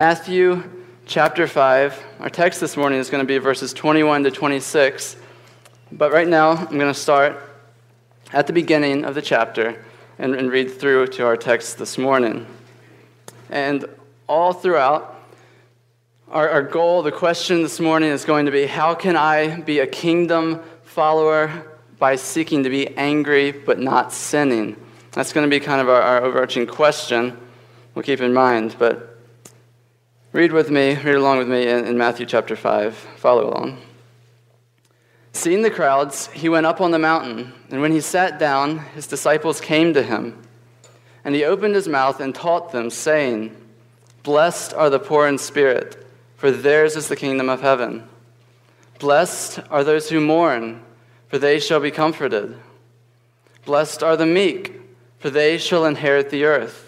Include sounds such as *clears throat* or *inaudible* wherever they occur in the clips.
Matthew chapter 5. Our text this morning is going to be verses 21 to 26. But right now, I'm going to start at the beginning of the chapter and, and read through to our text this morning. And all throughout, our, our goal, the question this morning is going to be how can I be a kingdom follower by seeking to be angry but not sinning? That's going to be kind of our, our overarching question. We'll keep in mind. But Read with me, read along with me in, in Matthew chapter 5. Follow along. Seeing the crowds, he went up on the mountain, and when he sat down, his disciples came to him. And he opened his mouth and taught them, saying, Blessed are the poor in spirit, for theirs is the kingdom of heaven. Blessed are those who mourn, for they shall be comforted. Blessed are the meek, for they shall inherit the earth.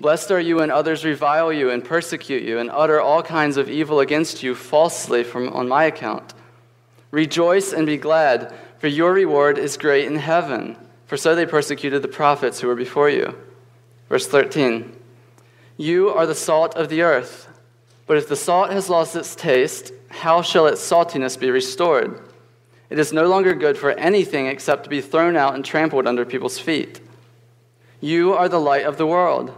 Blessed are you when others revile you and persecute you and utter all kinds of evil against you falsely from, on my account. Rejoice and be glad, for your reward is great in heaven, for so they persecuted the prophets who were before you. Verse 13 You are the salt of the earth, but if the salt has lost its taste, how shall its saltiness be restored? It is no longer good for anything except to be thrown out and trampled under people's feet. You are the light of the world.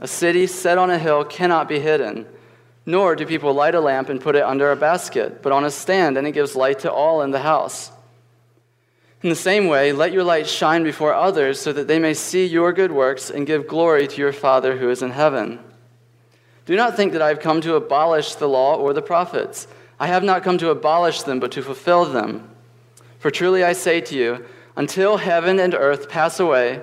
A city set on a hill cannot be hidden, nor do people light a lamp and put it under a basket, but on a stand, and it gives light to all in the house. In the same way, let your light shine before others so that they may see your good works and give glory to your Father who is in heaven. Do not think that I have come to abolish the law or the prophets. I have not come to abolish them, but to fulfill them. For truly I say to you, until heaven and earth pass away,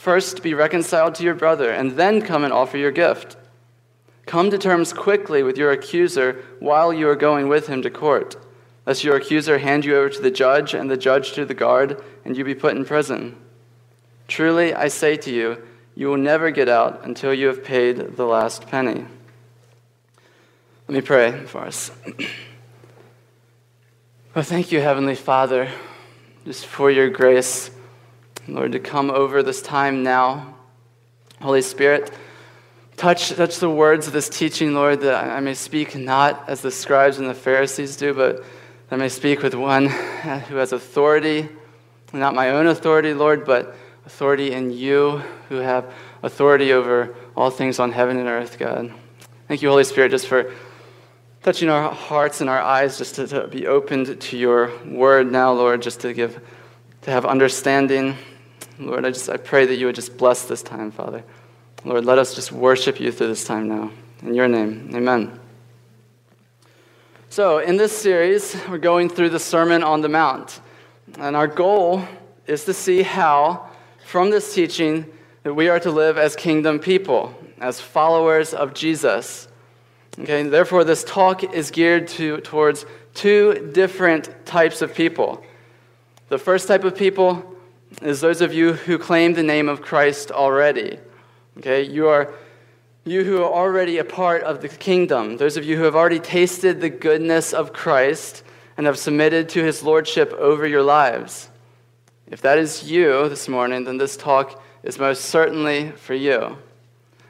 First, be reconciled to your brother, and then come and offer your gift. Come to terms quickly with your accuser while you are going with him to court, lest your accuser hand you over to the judge, and the judge to the guard, and you be put in prison. Truly, I say to you, you will never get out until you have paid the last penny. Let me pray for us. *clears throat* well, thank you, Heavenly Father, just for your grace Lord, to come over this time now. Holy Spirit, touch, touch the words of this teaching, Lord, that I may speak not as the scribes and the Pharisees do, but I may speak with one who has authority, not my own authority, Lord, but authority in you, who have authority over all things on heaven and earth, God. Thank you, Holy Spirit, just for touching our hearts and our eyes, just to, to be opened to your word now, Lord, just to give, to have understanding Lord, I just I pray that you would just bless this time, Father. Lord, let us just worship you through this time now. In your name, amen. So, in this series, we're going through the Sermon on the Mount. And our goal is to see how, from this teaching, that we are to live as kingdom people, as followers of Jesus. Okay, therefore, this talk is geared to, towards two different types of people. The first type of people is those of you who claim the name of Christ already. Okay, you are you who are already a part of the kingdom, those of you who have already tasted the goodness of Christ and have submitted to his lordship over your lives. If that is you this morning, then this talk is most certainly for you.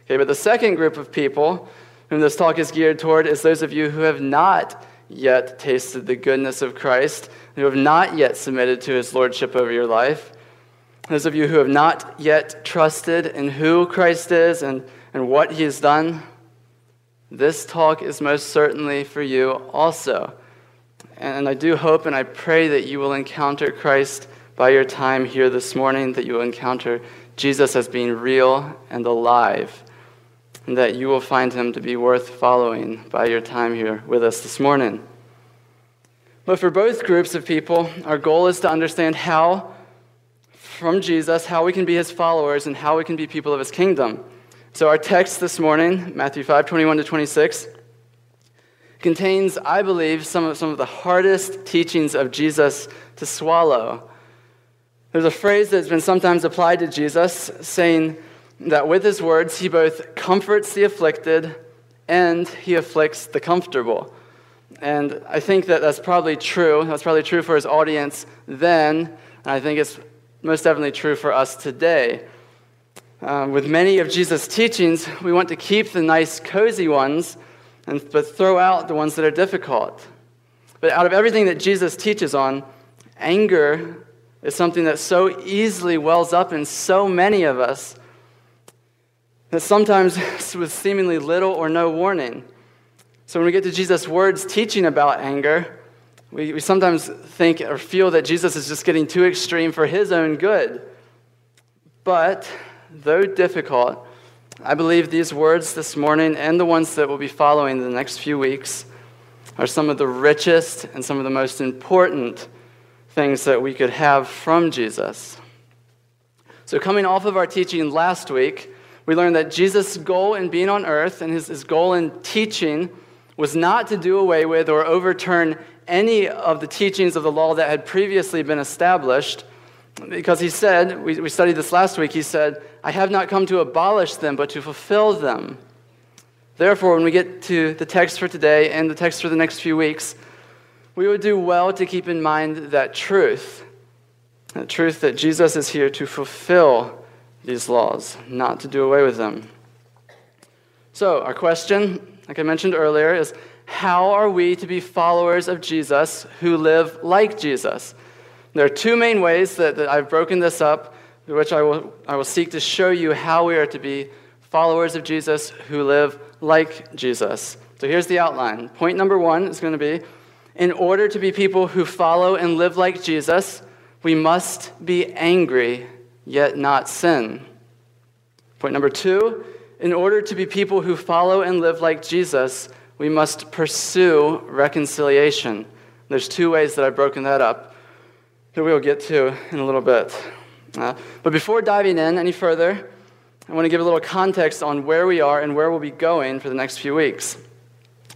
Okay, but the second group of people whom this talk is geared toward is those of you who have not yet tasted the goodness of Christ, who have not yet submitted to his lordship over your life. Those of you who have not yet trusted in who Christ is and, and what he has done, this talk is most certainly for you also. And I do hope and I pray that you will encounter Christ by your time here this morning, that you will encounter Jesus as being real and alive, and that you will find him to be worth following by your time here with us this morning. But for both groups of people, our goal is to understand how, from Jesus, how we can be his followers and how we can be people of his kingdom. So our text this morning, Matthew 5 21 to 26, contains, I believe, some of, some of the hardest teachings of Jesus to swallow. There's a phrase that's been sometimes applied to Jesus saying that with his words, he both comforts the afflicted and he afflicts the comfortable. And I think that that's probably true. That's probably true for his audience then, and I think it's most definitely true for us today. Um, with many of Jesus' teachings, we want to keep the nice, cozy ones, and, but throw out the ones that are difficult. But out of everything that Jesus teaches on, anger is something that so easily wells up in so many of us that sometimes with seemingly little or no warning. So when we get to Jesus' words teaching about anger, we, we sometimes think or feel that Jesus is just getting too extreme for his own good. But though difficult, I believe these words this morning and the ones that will be following the next few weeks are some of the richest and some of the most important things that we could have from Jesus. So, coming off of our teaching last week, we learned that Jesus' goal in being on earth and his, his goal in teaching was not to do away with or overturn any of the teachings of the law that had previously been established, because he said, we, we studied this last week, he said, I have not come to abolish them, but to fulfill them. Therefore, when we get to the text for today and the text for the next few weeks, we would do well to keep in mind that truth. The truth that Jesus is here to fulfill these laws, not to do away with them. So, our question, like I mentioned earlier, is how are we to be followers of Jesus who live like Jesus? There are two main ways that, that I've broken this up, which I will, I will seek to show you how we are to be followers of Jesus who live like Jesus. So here's the outline. Point number one is going to be in order to be people who follow and live like Jesus, we must be angry, yet not sin. Point number two in order to be people who follow and live like Jesus, we must pursue reconciliation. There's two ways that I've broken that up that we'll get to in a little bit. Uh, but before diving in any further, I want to give a little context on where we are and where we'll be going for the next few weeks.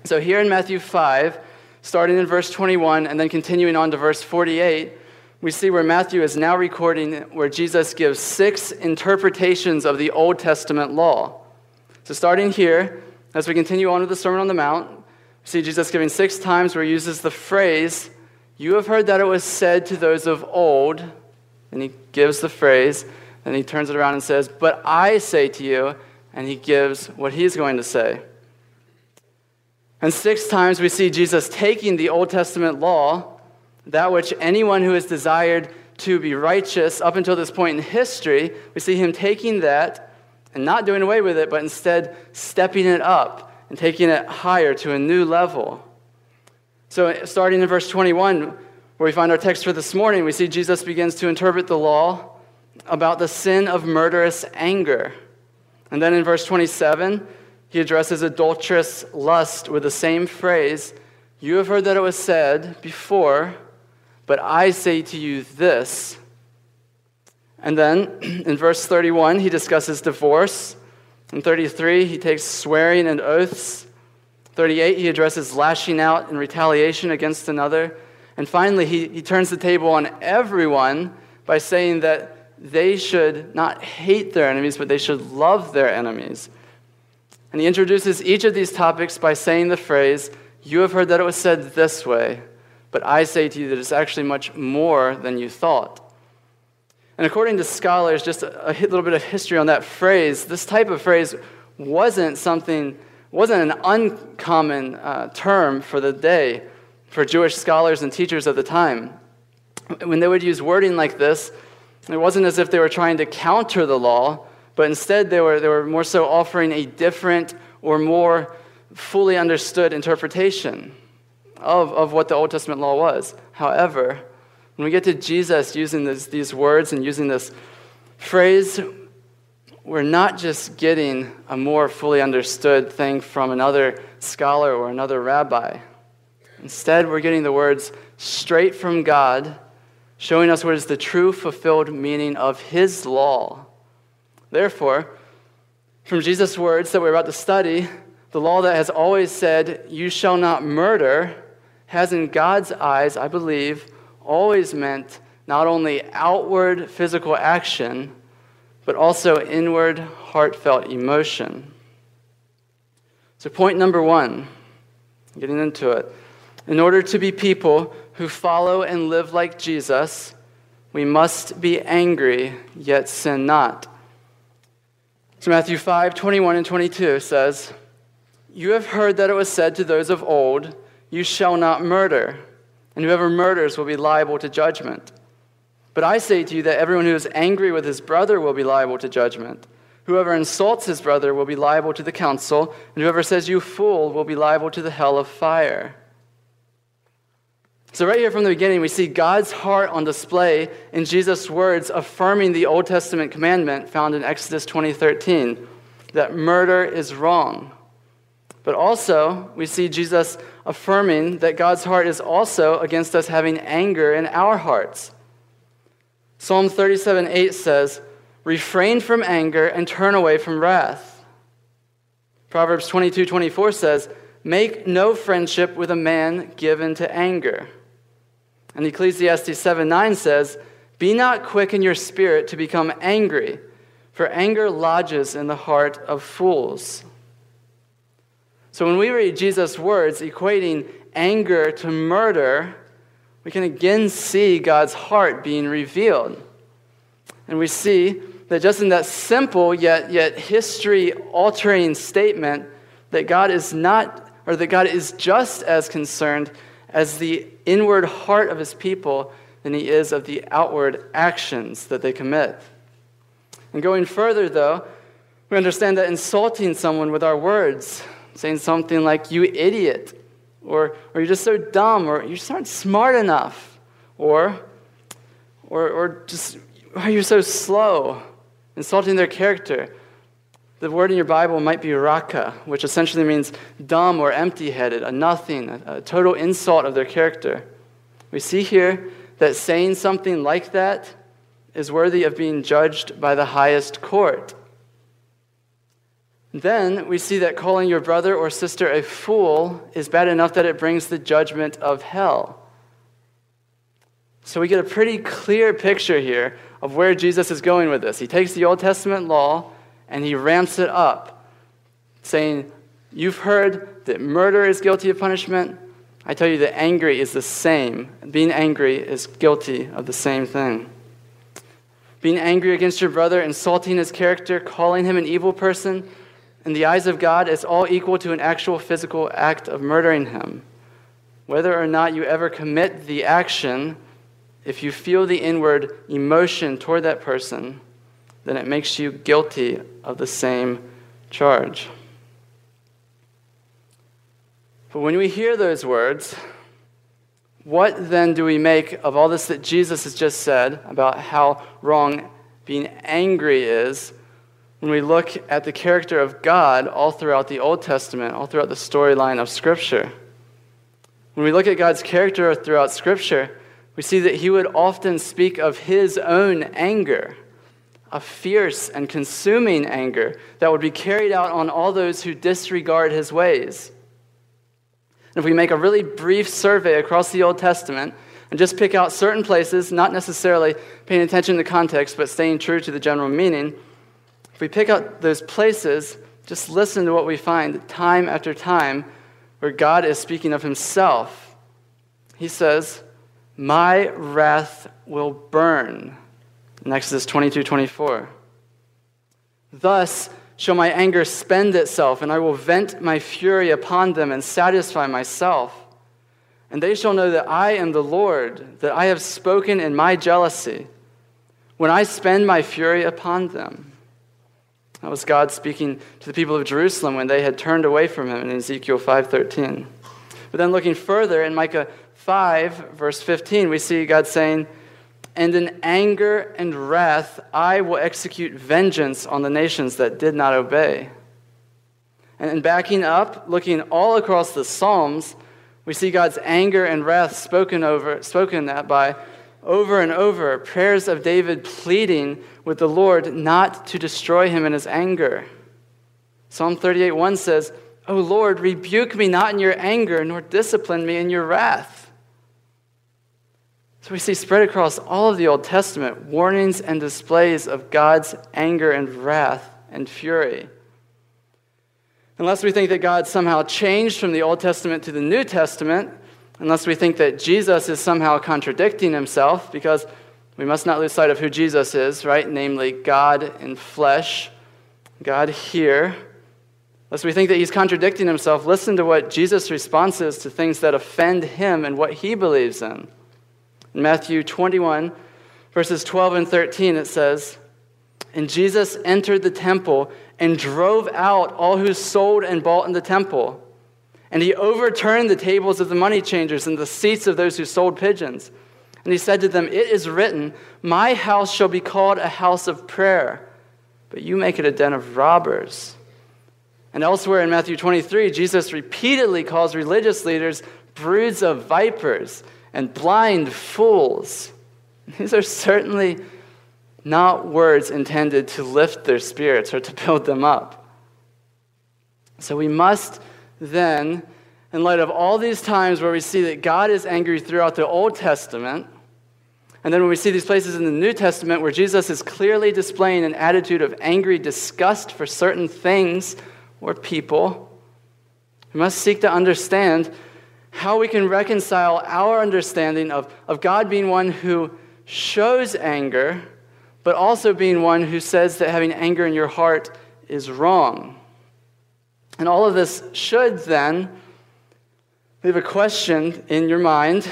So, here in Matthew 5, starting in verse 21 and then continuing on to verse 48, we see where Matthew is now recording where Jesus gives six interpretations of the Old Testament law. So, starting here, as we continue on to the Sermon on the Mount, we see Jesus giving six times where he uses the phrase you have heard that it was said to those of old, and he gives the phrase, and he turns it around and says, But I say to you, and he gives what he's going to say. And six times we see Jesus taking the Old Testament law, that which anyone who has desired to be righteous up until this point in history, we see him taking that and not doing away with it, but instead stepping it up and taking it higher to a new level. So, starting in verse 21, where we find our text for this morning, we see Jesus begins to interpret the law about the sin of murderous anger. And then in verse 27, he addresses adulterous lust with the same phrase You have heard that it was said before, but I say to you this. And then *clears throat* in verse 31, he discusses divorce. In 33, he takes swearing and oaths. 38, he addresses lashing out in retaliation against another. And finally, he, he turns the table on everyone by saying that they should not hate their enemies, but they should love their enemies. And he introduces each of these topics by saying the phrase, You have heard that it was said this way, but I say to you that it's actually much more than you thought. And according to scholars, just a, a little bit of history on that phrase, this type of phrase wasn't something, wasn't an uncommon uh, term for the day for Jewish scholars and teachers of the time. When they would use wording like this, it wasn't as if they were trying to counter the law, but instead they were, they were more so offering a different or more fully understood interpretation of, of what the Old Testament law was. However, when we get to Jesus using this, these words and using this phrase, we're not just getting a more fully understood thing from another scholar or another rabbi. Instead, we're getting the words straight from God, showing us what is the true fulfilled meaning of His law. Therefore, from Jesus' words that we're about to study, the law that has always said, You shall not murder, has in God's eyes, I believe, always meant not only outward physical action, but also inward heartfelt emotion. So, point number one, getting into it. In order to be people who follow and live like Jesus, we must be angry, yet sin not. So, Matthew 5 21 and 22 says, You have heard that it was said to those of old, You shall not murder and whoever murders will be liable to judgment. But I say to you that everyone who is angry with his brother will be liable to judgment. Whoever insults his brother will be liable to the council, and whoever says, You fool, will be liable to the hell of fire. So, right here from the beginning, we see God's heart on display in Jesus' words affirming the Old Testament commandment found in Exodus 20:13 that murder is wrong. But also, we see Jesus affirming that God's heart is also against us having anger in our hearts. Psalm 37 8 says, Refrain from anger and turn away from wrath. Proverbs 22 24 says, Make no friendship with a man given to anger. And Ecclesiastes 7 9 says, Be not quick in your spirit to become angry, for anger lodges in the heart of fools. So when we read Jesus' words equating anger to murder, we can again see God's heart being revealed. And we see that just in that simple yet, yet history altering statement, that God is not, or that God is just as concerned as the inward heart of his people than he is of the outward actions that they commit. And going further, though, we understand that insulting someone with our words saying something like, you idiot, or, or you're just so dumb, or you just aren't smart enough, or, or, or just, oh, you're so slow, insulting their character. The word in your Bible might be raca, which essentially means dumb or empty headed, a nothing, a, a total insult of their character. We see here that saying something like that is worthy of being judged by the highest court. Then we see that calling your brother or sister a fool is bad enough that it brings the judgment of hell. So we get a pretty clear picture here of where Jesus is going with this. He takes the Old Testament law and he ramps it up, saying, You've heard that murder is guilty of punishment. I tell you that angry is the same. Being angry is guilty of the same thing. Being angry against your brother, insulting his character, calling him an evil person, in the eyes of God, it's all equal to an actual physical act of murdering him. Whether or not you ever commit the action, if you feel the inward emotion toward that person, then it makes you guilty of the same charge. But when we hear those words, what then do we make of all this that Jesus has just said about how wrong being angry is when we look at the character of God all throughout the Old Testament, all throughout the storyline of Scripture. When we look at God's character throughout Scripture, we see that He would often speak of His own anger, a fierce and consuming anger that would be carried out on all those who disregard His ways. And if we make a really brief survey across the Old Testament and just pick out certain places, not necessarily paying attention to context, but staying true to the general meaning, if we pick out those places, just listen to what we find time after time where God is speaking of himself. He says, My wrath will burn. In Exodus 22 24. Thus shall my anger spend itself, and I will vent my fury upon them and satisfy myself. And they shall know that I am the Lord, that I have spoken in my jealousy, when I spend my fury upon them. That was God speaking to the people of Jerusalem when they had turned away from him in Ezekiel 5:13. But then looking further in Micah 5 verse 15, we see God saying, "And in anger and wrath I will execute vengeance on the nations that did not obey." And backing up, looking all across the Psalms, we see God's anger and wrath spoken over spoken that by over and over prayers of David pleading with the Lord not to destroy him in his anger. Psalm 38 1 says, O Lord, rebuke me not in your anger, nor discipline me in your wrath. So we see spread across all of the Old Testament warnings and displays of God's anger and wrath and fury. Unless we think that God somehow changed from the Old Testament to the New Testament, unless we think that Jesus is somehow contradicting himself, because we must not lose sight of who Jesus is, right? Namely, God in flesh, God here. Lest we think that he's contradicting himself, listen to what Jesus' response is to things that offend him and what he believes in. In Matthew 21, verses 12 and 13, it says, And Jesus entered the temple and drove out all who sold and bought in the temple. And he overturned the tables of the money changers and the seats of those who sold pigeons. And he said to them, It is written, My house shall be called a house of prayer, but you make it a den of robbers. And elsewhere in Matthew 23, Jesus repeatedly calls religious leaders broods of vipers and blind fools. *laughs* These are certainly not words intended to lift their spirits or to build them up. So we must then, in light of all these times where we see that God is angry throughout the Old Testament, and then when we see these places in the New Testament where Jesus is clearly displaying an attitude of angry disgust for certain things or people, we must seek to understand how we can reconcile our understanding of, of God being one who shows anger, but also being one who says that having anger in your heart is wrong. And all of this should then leave a question in your mind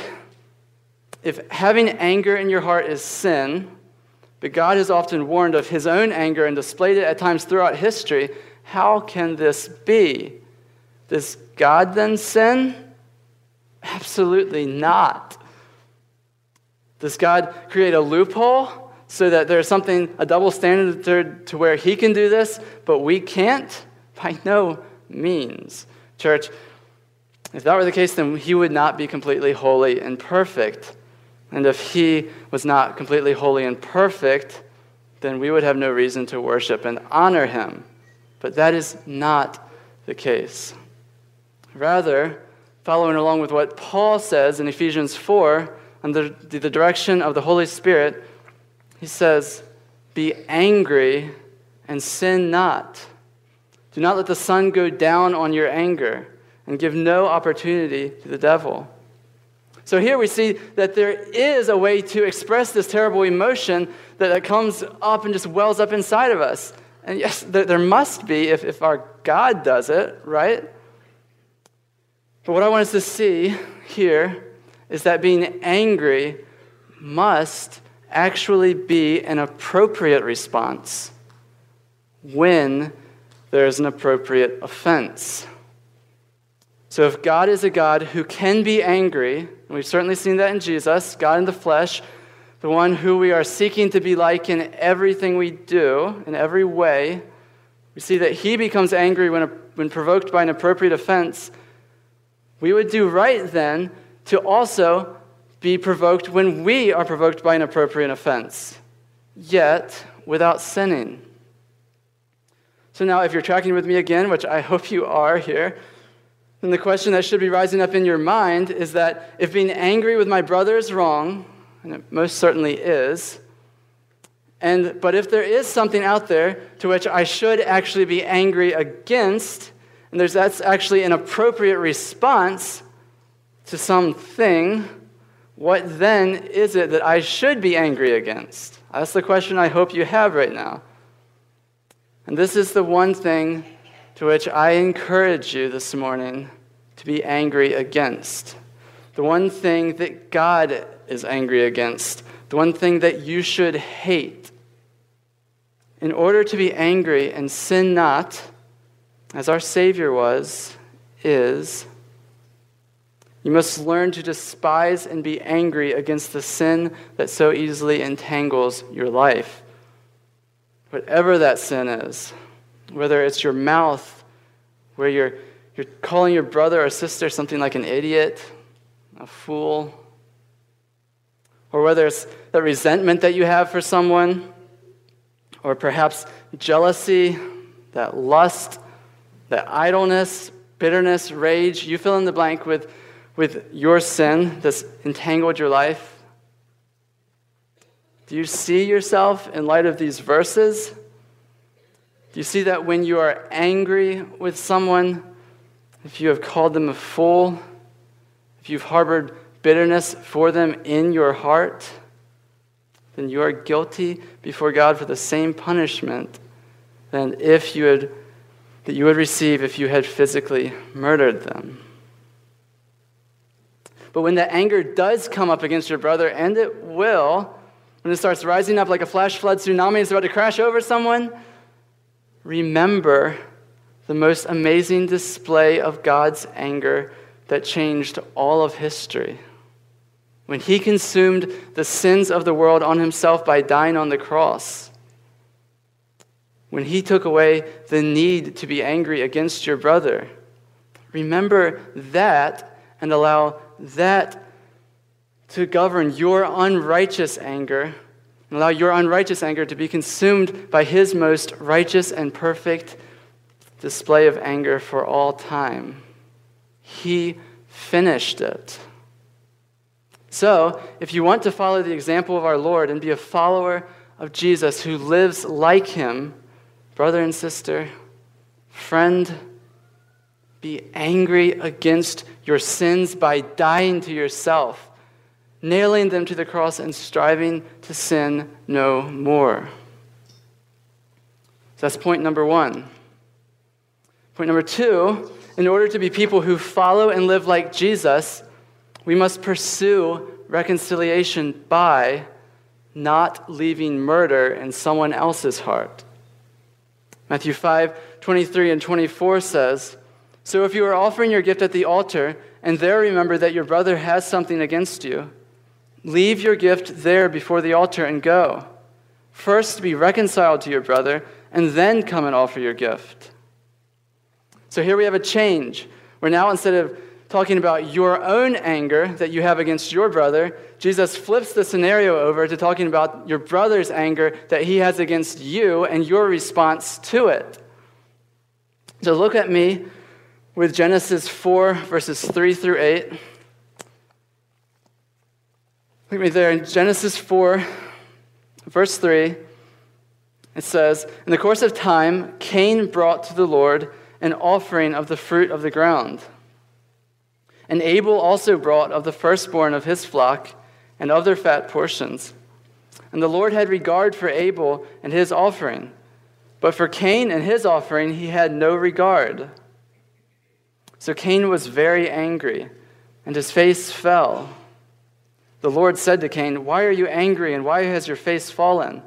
if having anger in your heart is sin, but God has often warned of his own anger and displayed it at times throughout history, how can this be? Does God then sin? Absolutely not. Does God create a loophole so that there's something, a double standard to where he can do this, but we can't? By no means. Church, if that were the case, then he would not be completely holy and perfect. And if he was not completely holy and perfect, then we would have no reason to worship and honor him. But that is not the case. Rather, following along with what Paul says in Ephesians 4, under the direction of the Holy Spirit, he says, Be angry and sin not. Do not let the sun go down on your anger, and give no opportunity to the devil. So here we see that there is a way to express this terrible emotion that, comes up and just wells up inside of us. And yes, there, there must be if, if our God does it, right? But what I want us to see here is that being angry must actually be an appropriate response when there is an appropriate offense. So, if God is a God who can be angry, and we've certainly seen that in Jesus, God in the flesh, the one who we are seeking to be like in everything we do, in every way, we see that he becomes angry when, when provoked by an appropriate offense. We would do right then to also be provoked when we are provoked by an appropriate offense, yet without sinning. So now, if you're tracking with me again, which I hope you are here, then the question that should be rising up in your mind is that if being angry with my brother is wrong, and it most certainly is, and but if there is something out there to which I should actually be angry against, and there's that's actually an appropriate response to something, What then is it that I should be angry against? That's the question I hope you have right now. And this is the one thing to which I encourage you this morning to be angry against. The one thing that God is angry against. The one thing that you should hate. In order to be angry and sin not, as our Savior was, is you must learn to despise and be angry against the sin that so easily entangles your life. Whatever that sin is, whether it's your mouth, where you're, you're calling your brother or sister something like an idiot, a fool, or whether it's the resentment that you have for someone, or perhaps jealousy, that lust, that idleness, bitterness, rage, you fill in the blank with with your sin that's entangled your life? Do you see yourself in light of these verses? Do you see that when you are angry with someone, if you have called them a fool, if you've harbored bitterness for them in your heart, then you are guilty before God for the same punishment than if you had that you would receive if you had physically murdered them. But when the anger does come up against your brother, and it will, when it starts rising up like a flash flood tsunami is about to crash over someone, remember the most amazing display of God's anger that changed all of history. When he consumed the sins of the world on himself by dying on the cross. When he took away the need to be angry against your brother. Remember that and allow that to govern your unrighteous anger and allow your unrighteous anger to be consumed by his most righteous and perfect display of anger for all time. He finished it. So, if you want to follow the example of our Lord and be a follower of Jesus who lives like him, brother and sister, friend, be angry against your sins by dying to yourself, nailing them to the cross, and striving to sin no more. So that's point number one. Point number two in order to be people who follow and live like Jesus, we must pursue reconciliation by not leaving murder in someone else's heart. Matthew 5 23 and 24 says, so if you are offering your gift at the altar and there remember that your brother has something against you, leave your gift there before the altar and go. First be reconciled to your brother and then come and offer your gift. So here we have a change. We're now instead of talking about your own anger that you have against your brother, Jesus flips the scenario over to talking about your brother's anger that he has against you and your response to it. So look at me with Genesis 4, verses 3 through 8. Look at me there in Genesis 4, verse 3. It says, In the course of time, Cain brought to the Lord an offering of the fruit of the ground. And Abel also brought of the firstborn of his flock and of their fat portions. And the Lord had regard for Abel and his offering, but for Cain and his offering he had no regard. So Cain was very angry, and his face fell. The Lord said to Cain, Why are you angry, and why has your face fallen?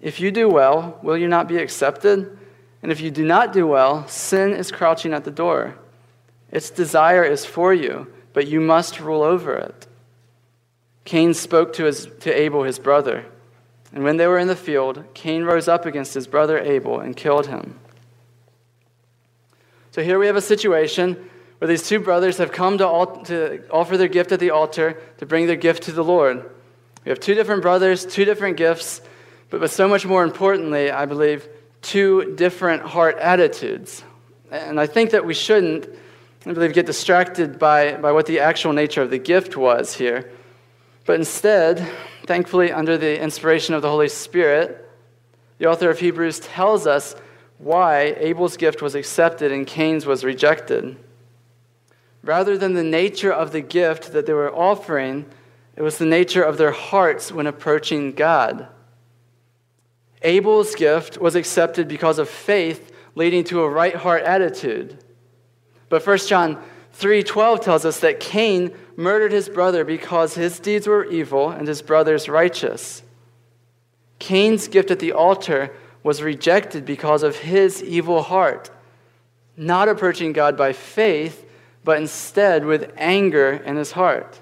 If you do well, will you not be accepted? And if you do not do well, sin is crouching at the door. Its desire is for you, but you must rule over it. Cain spoke to, his, to Abel, his brother. And when they were in the field, Cain rose up against his brother Abel and killed him. So here we have a situation where these two brothers have come to, to offer their gift at the altar to bring their gift to the Lord. We have two different brothers, two different gifts, but, but so much more importantly, I believe, two different heart attitudes. And I think that we shouldn't, I believe, get distracted by, by what the actual nature of the gift was here. But instead, thankfully, under the inspiration of the Holy Spirit, the author of Hebrews tells us why Abel's gift was accepted and Cain's was rejected. Rather than the nature of the gift that they were offering, it was the nature of their hearts when approaching God. Abel's gift was accepted because of faith, leading to a right heart attitude. But 1 John 3:12 tells us that Cain murdered his brother because his deeds were evil and his brother's righteous. Cain's gift at the altar was rejected because of his evil heart, not approaching God by faith, but instead with anger in his heart.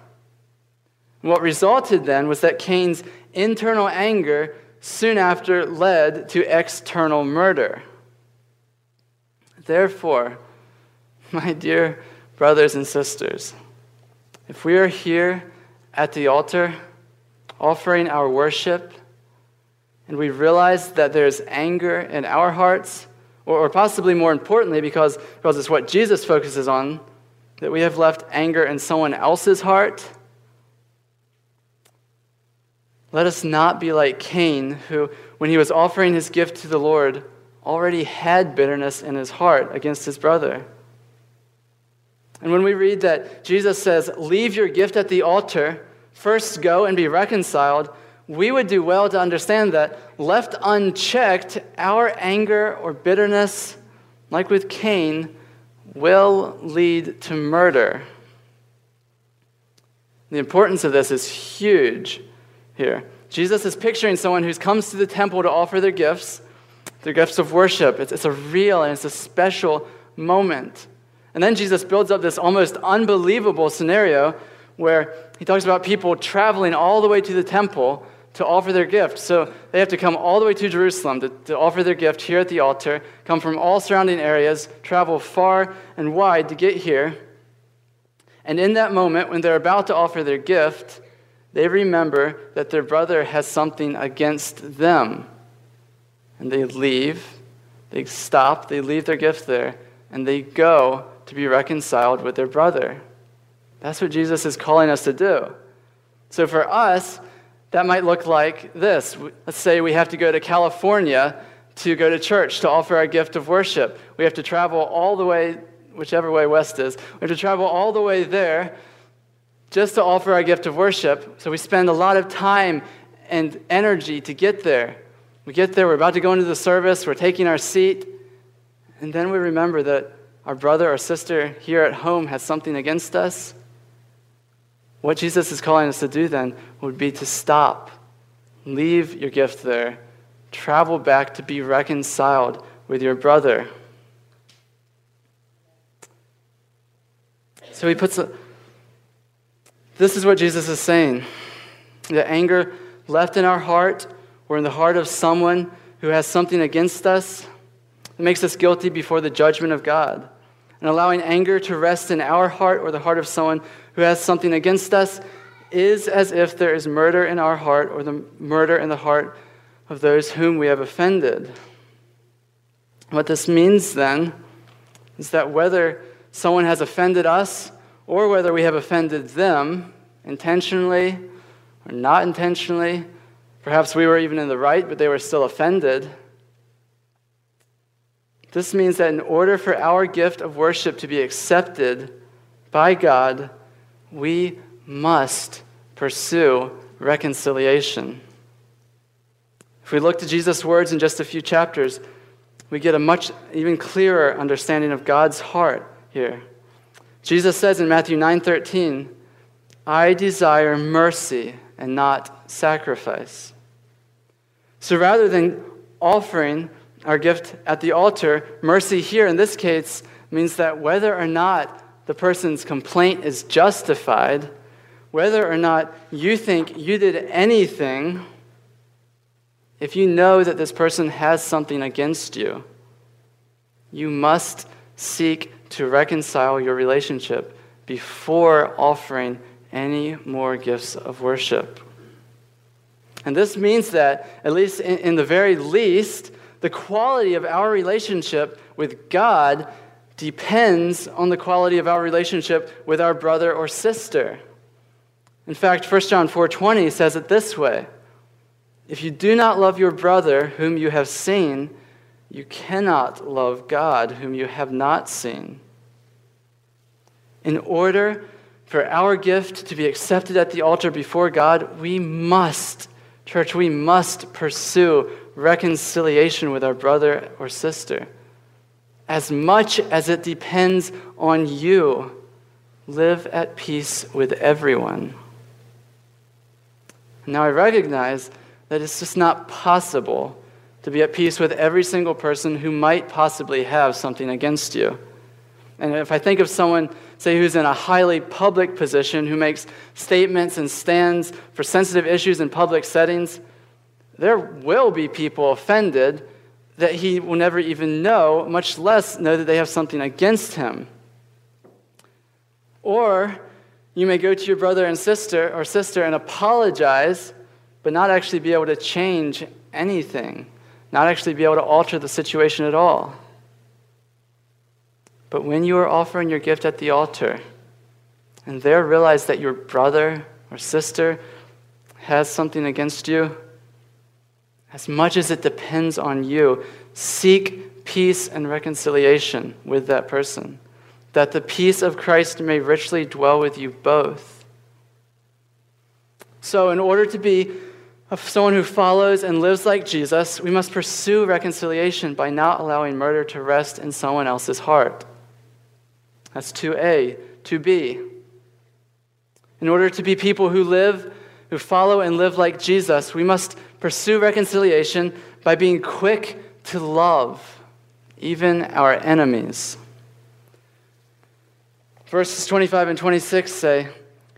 what resulted then was that Cain's internal anger soon after led to external murder. Therefore, *laughs* my dear brothers and sisters, if we are here at the altar offering our worship, and we realize that there's anger in our hearts, or, or possibly more importantly, because, because it's what Jesus focuses on, that we have left anger in someone else's heart, let us not be like Cain, who, when he was offering his gift to the Lord, already had bitterness in his heart against his brother. And when we read that Jesus says, Leave your gift at the altar, first go and be reconciled, we would do well to understand that, left unchecked, our anger or bitterness, like with Cain, will lead to murder. The importance of this is huge here. Jesus is picturing someone who comes to the temple to offer their gifts, their gifts of worship. It's, it's a real and it's a special moment. And then Jesus builds up this almost unbelievable scenario where he talks about people traveling all the way to the temple to offer their gift. So they have to come all the way to Jerusalem to, to, offer their gift here at the altar, come from all surrounding areas, travel far and wide to get here. And in that moment, when they're about to offer their gift, they remember that their brother has something against them. And they leave, they stop, they leave their gift there, and they go to be reconciled with their brother. That's what Jesus is calling us to do. So for us, that might look like this. Let's say we have to go to California to go to church to offer our gift of worship. We have to travel all the way, whichever way west is, we have to travel all the way there just to offer our gift of worship. So we spend a lot of time and energy to get there. We get there, we're about to go into the service, we're taking our seat, and then we remember that our brother or sister here at home has something against us. What Jesus is calling us to do then would be to stop, leave your gift there, travel back to be reconciled with your brother. So he puts a, this is what Jesus is saying. The anger left in our heart or in the heart of someone who has something against us it makes us guilty before the judgment of God. And allowing anger to rest in our heart or the heart of someone who has something against us is as if there is murder in our heart or the murder in the heart of those whom we have offended. What this means then is that whether someone has offended us or whether we have offended them intentionally or not intentionally, perhaps we were even in the right, but they were still offended. This means that in order for our gift of worship to be accepted by God, we must pursue reconciliation. If we look to Jesus' words in just a few chapters, we get a much even clearer understanding of God's heart here. Jesus says in Matthew 9:13, "I desire mercy and not sacrifice." So rather than offering our gift at the altar, mercy here in this case means that whether or not the person's complaint is justified, whether or not you think you did anything, if you know that this person has something against you, you must seek to reconcile your relationship before offering any more gifts of worship. And this means that, at least in, in the very least, the quality of our relationship with God depends on the quality of our relationship with our brother or sister. In fact, 1 John 4:20 says it this way: If you do not love your brother whom you have seen, you cannot love God whom you have not seen. In order for our gift to be accepted at the altar before God, we must, church, we must pursue reconciliation with our brother or sister. As much as it depends on you, live at peace with everyone. Now, I recognize that it's just not possible to be at peace with every single person who might possibly have something against you. And if I think of someone, say, who's in a highly public position, who makes statements and stands for sensitive issues in public settings, there will be people offended that he will never even know, much less know that they have something against him. Or you may go to your brother and sister or sister and apologize, but not actually be able to change anything, not actually be able to alter the situation at all. But when you are offering your gift at the altar, and there realize that your brother or sister has something against you, as much as it depends on you, seek peace and reconciliation with that person that the peace of Christ may richly dwell with you both. So, in order to be someone who follows and lives like Jesus, we must pursue reconciliation by not allowing murder to rest in someone else's heart. That's 2a. 2b. In order to be people who live, who follow and live like Jesus, we must pursue reconciliation by being quick to love even our enemies. Verses 25 and 26 say,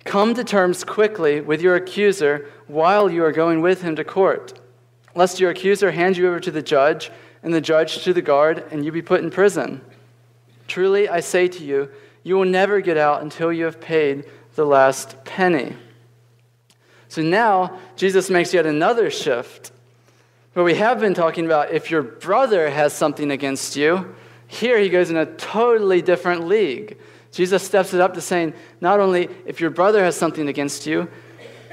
Come to terms quickly with your accuser while you are going with him to court, lest your accuser hand you over to the judge, and the judge to the guard, and you be put in prison. Truly, I say to you, you will never get out until you have paid the last penny. So now, Jesus makes yet another shift. Where we have been talking about if your brother has something against you, here he goes in a totally different league. Jesus steps it up to saying, not only if your brother has something against you,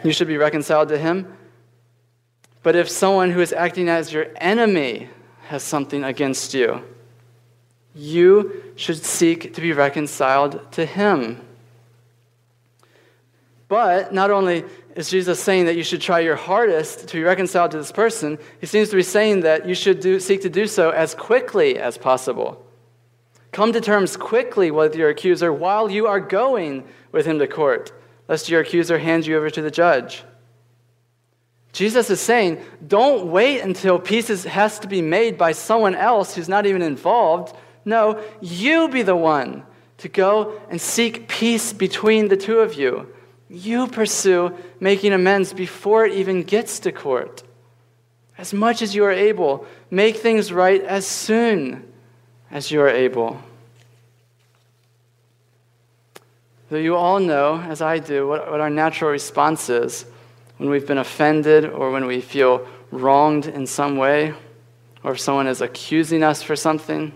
you should be reconciled to him, but if someone who is acting as your enemy has something against you, you should seek to be reconciled to him. But not only is Jesus saying that you should try your hardest to be reconciled to this person, he seems to be saying that you should do, seek to do so as quickly as possible. Come to terms quickly with your accuser while you are going with him to court, lest your accuser hand you over to the judge. Jesus is saying, don't wait until peace has to be made by someone else who's not even involved. No, you be the one to go and seek peace between the two of you. You pursue making amends before it even gets to court. As much as you are able, make things right as soon as you are able. Though you all know, as I do, what, what our natural response is when we've been offended or when we feel wronged in some way, or if someone is accusing us for something.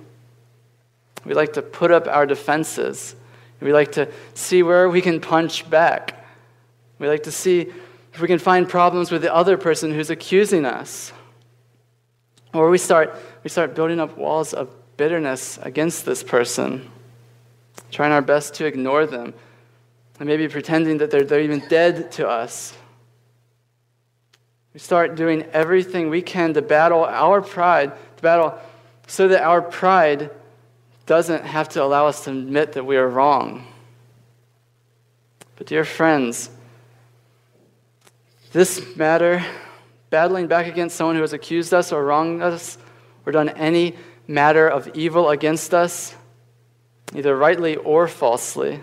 We like to put up our defenses. We like to see where we can punch back. We like to see if we can find problems with the other person who's accusing us. Or we start, we start building up walls of bitterness against this person, trying our best to ignore them, and maybe pretending that they're, they're even dead to us. We start doing everything we can to battle our pride, to battle so that our pride doesn't have to allow us to admit that we are wrong. But, dear friends, this matter, battling back against someone who has accused us or wronged us or done any matter of evil against us, either rightly or falsely.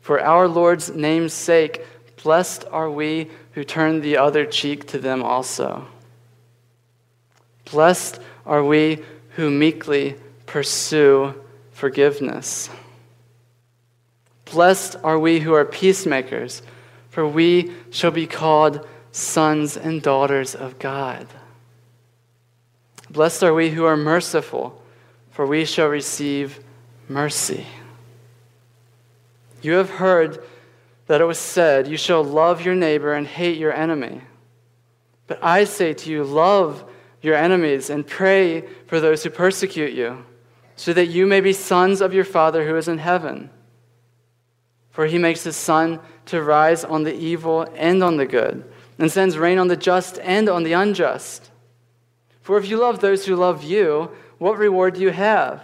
For our Lord's name's sake, blessed are we who turn the other cheek to them also. Blessed are we who meekly pursue forgiveness. Blessed are we who are peacemakers, for we shall be called sons and daughters of God. Blessed are we who are merciful, for we shall receive mercy. You have heard that it was said, You shall love your neighbor and hate your enemy. But I say to you, love your enemies and pray for those who persecute you, so that you may be sons of your Father who is in heaven. For he makes his sun to rise on the evil and on the good, and sends rain on the just and on the unjust. For if you love those who love you, what reward do you have?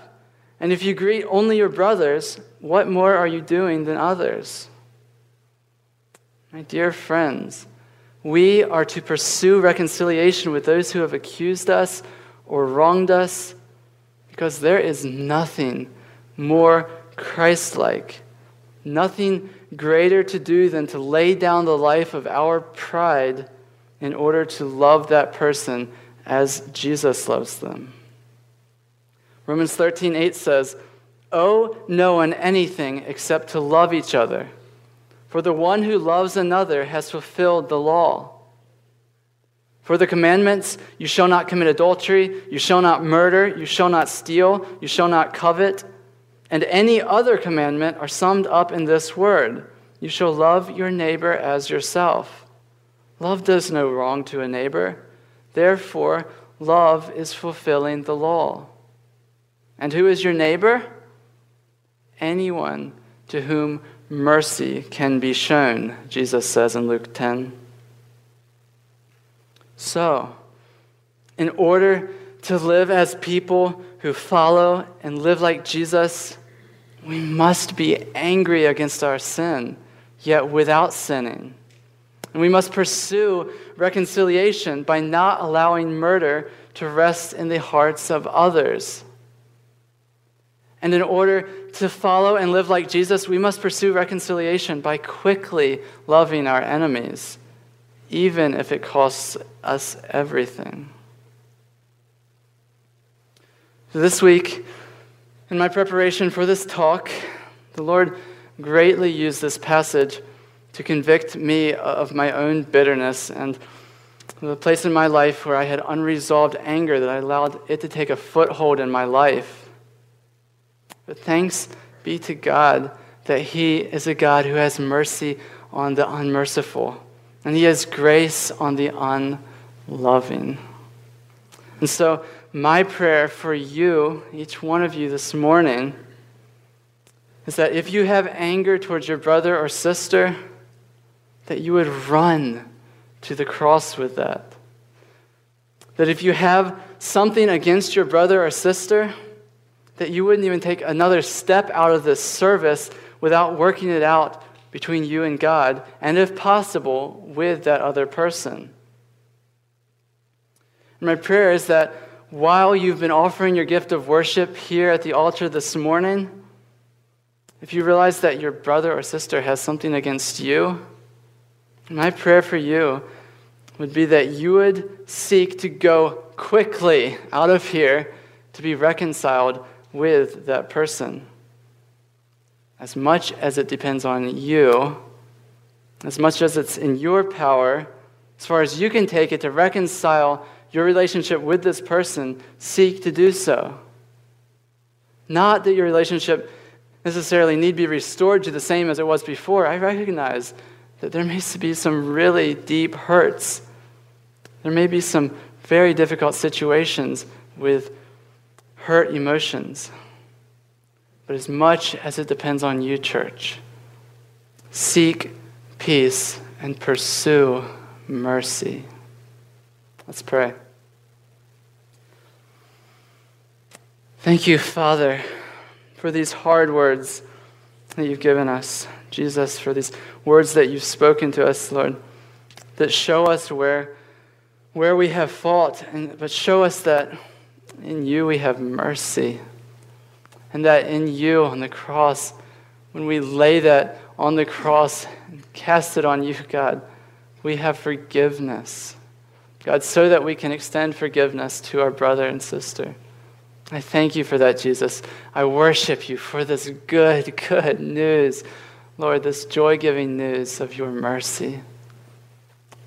And if you greet only your brothers, what more are you doing than others? My dear friends, we are to pursue reconciliation with those who have accused us or wronged us because there is nothing more Christ like nothing greater to do than to lay down the life of our pride in order to love that person as Jesus loves them. Romans 13, 8 says, Owe no one anything except to love each other, for the one who loves another has fulfilled the law. For the commandments, you shall not commit adultery, you shall not murder, you shall not steal, you shall not covet and any other commandment are summed up in this word You shall love your neighbor as yourself. Love does no wrong to a neighbor. Therefore, love is fulfilling the law. And who is your neighbor? Anyone to whom mercy can be shown, Jesus says in Luke 10. So, in order to live as people who follow and live like Jesus, we must be angry against our sin, yet without sinning. And we must pursue reconciliation by not allowing murder to rest in the hearts of others. And in order to follow and live like Jesus, we must pursue reconciliation by quickly loving our enemies, even if it costs us everything. This week, in my preparation for this talk, the Lord greatly used this passage to convict me of my own bitterness and the place in my life where I had unresolved anger that I allowed it to take a foothold in my life. But thanks be to God that He is a God who has mercy on the unmerciful, and He has grace on the unloving. And so, my prayer for you, each one of you this morning, is that if you have anger towards your brother or sister, that you would run to the cross with that. That if you have something against your brother or sister, that you wouldn't even take another step out of this service without working it out between you and God, and if possible, with that other person. My prayer is that while you've been offering your gift of worship here at the altar this morning, if you realize that your brother or sister has something against you, my prayer for you would be that you would seek to go quickly out of here to be reconciled with that person. As much as it depends on you, as much as it's in your power, as far as you can take it to reconcile your relationship with this person, seek to do so. Not that your relationship necessarily need be restored to the same as it was before. I recognize that there may be some really deep hurts. There may be some very difficult situations with hurt emotions. But as much as it depends on you, church, seek peace and pursue mercy. Let's pray. Thank you, Father, for these hard words that you've given us. Jesus, for these words that you've spoken to us, Lord, that show us where, where we have fault, and, but show us that in you we have mercy. And that in you on the cross, when we lay that on the cross and cast it on you, God, we have forgiveness. God, so that we can extend forgiveness to our brother and sister. I thank you for that, Jesus. I worship you for this good, good news. Lord, this joy giving news of your mercy.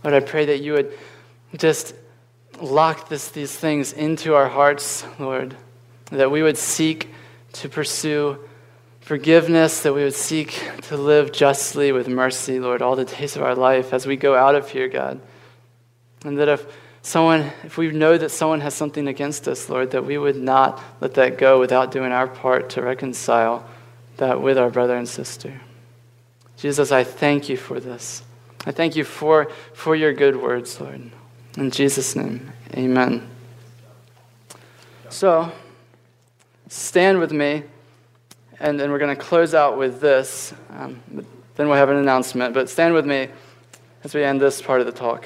Lord, I pray that you would just lock this, these things into our hearts, Lord, that we would seek to pursue forgiveness, that we would seek to live justly with mercy, Lord, all the days of our life as we go out of here, God. And that if someone, if we know that someone has something against us, Lord, that we would not let that go without doing our part to reconcile that with our brother and sister. Jesus, I thank you for this. I thank you for, for your good words, Lord. In Jesus' name, amen. So, stand with me, and then we're going to close out with this. Um, then we'll have an announcement, but stand with me as we end this part of the talk.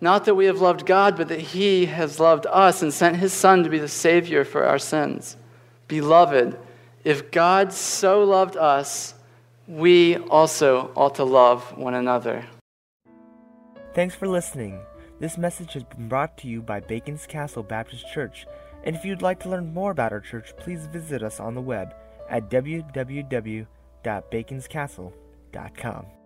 not that we have loved God, but that he has loved us and sent his Son to be the Savior for our sins. Beloved, if God so loved us, we also ought to love one another. Thanks for listening. This message has been brought to you by Bacon's Castle Baptist Church. And if you'd like to learn more about our church, please visit us on the web at www.baconscastle.com.